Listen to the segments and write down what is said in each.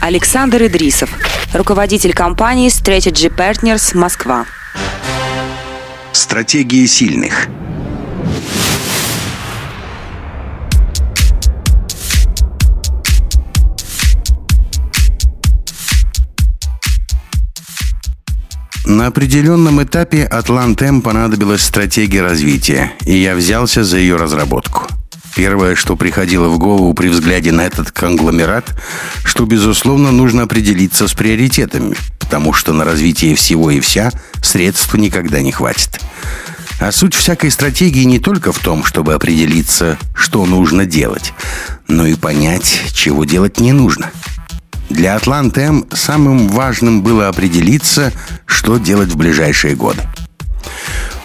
Александр Идрисов, руководитель компании Strategy Partners Москва. Стратегии сильных – На определенном этапе Атлантем понадобилась стратегия развития, и я взялся за ее разработку. Первое, что приходило в голову при взгляде на этот конгломерат, что, безусловно, нужно определиться с приоритетами, потому что на развитие всего и вся средств никогда не хватит. А суть всякой стратегии не только в том, чтобы определиться, что нужно делать, но и понять, чего делать не нужно – для Атлант-М самым важным было определиться, что делать в ближайшие годы.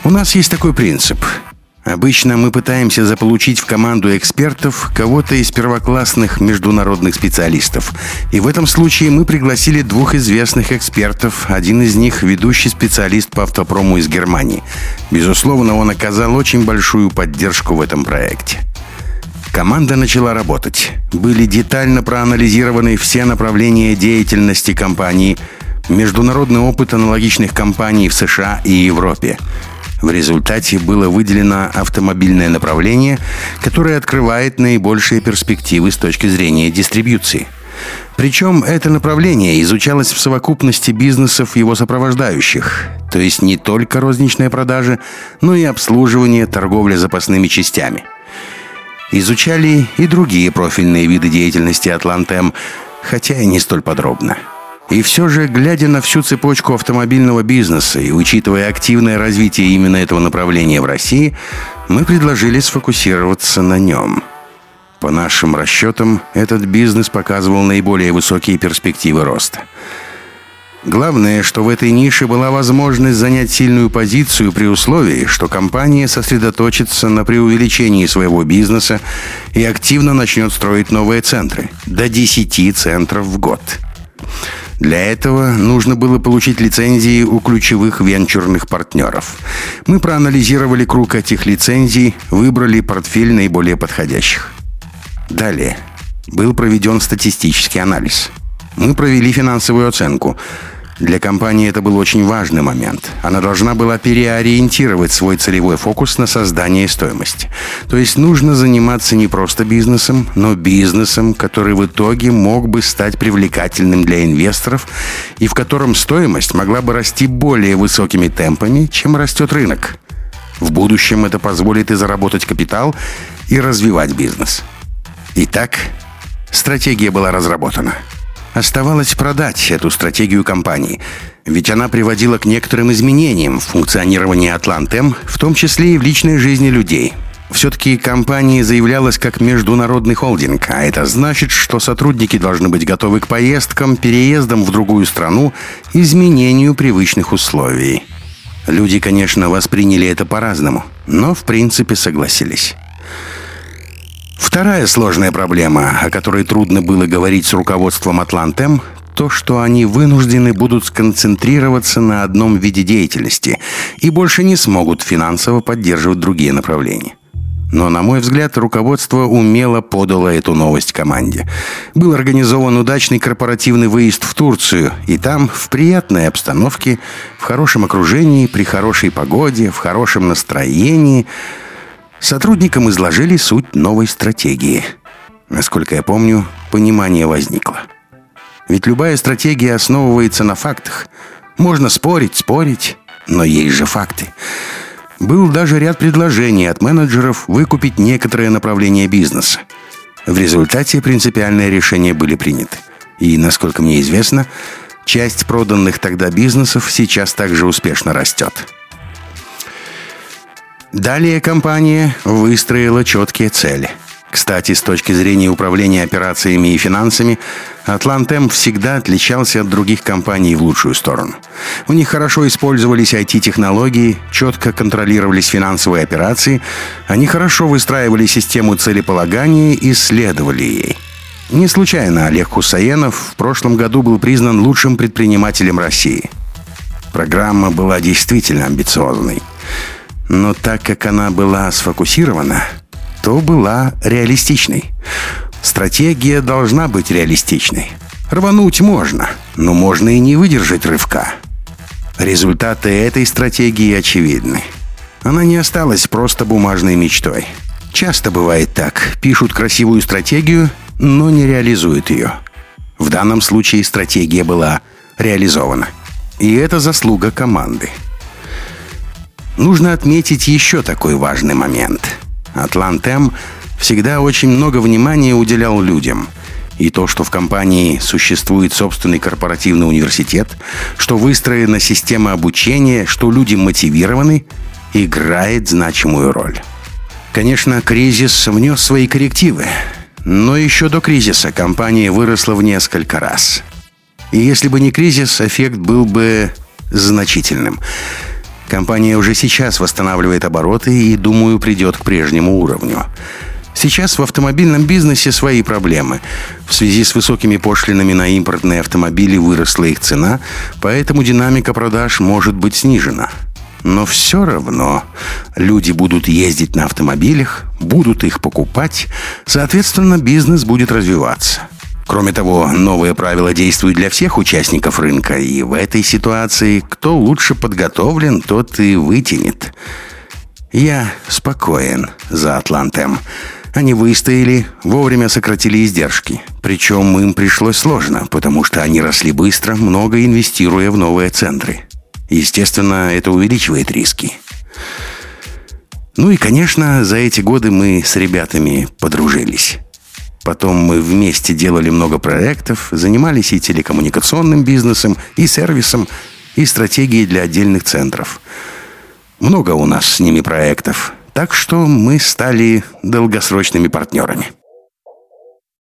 У нас есть такой принцип. Обычно мы пытаемся заполучить в команду экспертов кого-то из первоклассных международных специалистов. И в этом случае мы пригласили двух известных экспертов. Один из них – ведущий специалист по автопрому из Германии. Безусловно, он оказал очень большую поддержку в этом проекте. Команда начала работать. Были детально проанализированы все направления деятельности компании, международный опыт аналогичных компаний в США и Европе. В результате было выделено автомобильное направление, которое открывает наибольшие перспективы с точки зрения дистрибьюции. Причем это направление изучалось в совокупности бизнесов его сопровождающих, то есть не только розничные продажи, но и обслуживание, торговля запасными частями – Изучали и другие профильные виды деятельности Атлантем, хотя и не столь подробно. И все же, глядя на всю цепочку автомобильного бизнеса и учитывая активное развитие именно этого направления в России, мы предложили сфокусироваться на нем. По нашим расчетам, этот бизнес показывал наиболее высокие перспективы роста – Главное, что в этой нише была возможность занять сильную позицию при условии, что компания сосредоточится на преувеличении своего бизнеса и активно начнет строить новые центры. До 10 центров в год. Для этого нужно было получить лицензии у ключевых венчурных партнеров. Мы проанализировали круг этих лицензий, выбрали портфель наиболее подходящих. Далее. Был проведен статистический анализ. Мы провели финансовую оценку – для компании это был очень важный момент. Она должна была переориентировать свой целевой фокус на создание стоимости. То есть нужно заниматься не просто бизнесом, но бизнесом, который в итоге мог бы стать привлекательным для инвесторов и в котором стоимость могла бы расти более высокими темпами, чем растет рынок. В будущем это позволит и заработать капитал, и развивать бизнес. Итак, стратегия была разработана. Оставалось продать эту стратегию компании, ведь она приводила к некоторым изменениям в функционировании Атлантем, в том числе и в личной жизни людей. Все-таки компания заявлялась как международный холдинг, а это значит, что сотрудники должны быть готовы к поездкам, переездам в другую страну, изменению привычных условий. Люди, конечно, восприняли это по-разному, но в принципе согласились. Вторая сложная проблема, о которой трудно было говорить с руководством Атлантем, то, что они вынуждены будут сконцентрироваться на одном виде деятельности и больше не смогут финансово поддерживать другие направления. Но, на мой взгляд, руководство умело подало эту новость команде. Был организован удачный корпоративный выезд в Турцию, и там, в приятной обстановке, в хорошем окружении, при хорошей погоде, в хорошем настроении – Сотрудникам изложили суть новой стратегии. Насколько я помню, понимание возникло. Ведь любая стратегия основывается на фактах. Можно спорить, спорить, но есть же факты. Был даже ряд предложений от менеджеров выкупить некоторые направления бизнеса. В результате принципиальные решения были приняты. И, насколько мне известно, часть проданных тогда бизнесов сейчас также успешно растет. Далее компания выстроила четкие цели. Кстати, с точки зрения управления операциями и финансами, Атлантем всегда отличался от других компаний в лучшую сторону. У них хорошо использовались IT-технологии, четко контролировались финансовые операции, они хорошо выстраивали систему целеполагания и следовали ей. Не случайно Олег Хусаенов в прошлом году был признан лучшим предпринимателем России. Программа была действительно амбициозной – но так как она была сфокусирована, то была реалистичной. Стратегия должна быть реалистичной. Рвануть можно, но можно и не выдержать рывка. Результаты этой стратегии очевидны. Она не осталась просто бумажной мечтой. Часто бывает так. Пишут красивую стратегию, но не реализуют ее. В данном случае стратегия была реализована. И это заслуга команды. Нужно отметить еще такой важный момент. Атлантем всегда очень много внимания уделял людям. И то, что в компании существует собственный корпоративный университет, что выстроена система обучения, что люди мотивированы, играет значимую роль. Конечно, кризис внес свои коррективы. Но еще до кризиса компания выросла в несколько раз. И если бы не кризис, эффект был бы значительным. Компания уже сейчас восстанавливает обороты и, думаю, придет к прежнему уровню. Сейчас в автомобильном бизнесе свои проблемы. В связи с высокими пошлинами на импортные автомобили выросла их цена, поэтому динамика продаж может быть снижена. Но все равно люди будут ездить на автомобилях, будут их покупать, соответственно, бизнес будет развиваться. Кроме того, новые правила действуют для всех участников рынка, и в этой ситуации кто лучше подготовлен, тот и вытянет. Я спокоен за Атлантем. Они выстояли, вовремя сократили издержки. Причем им пришлось сложно, потому что они росли быстро, много инвестируя в новые центры. Естественно, это увеличивает риски. Ну и, конечно, за эти годы мы с ребятами подружились. Потом мы вместе делали много проектов, занимались и телекоммуникационным бизнесом, и сервисом, и стратегией для отдельных центров. Много у нас с ними проектов – так что мы стали долгосрочными партнерами.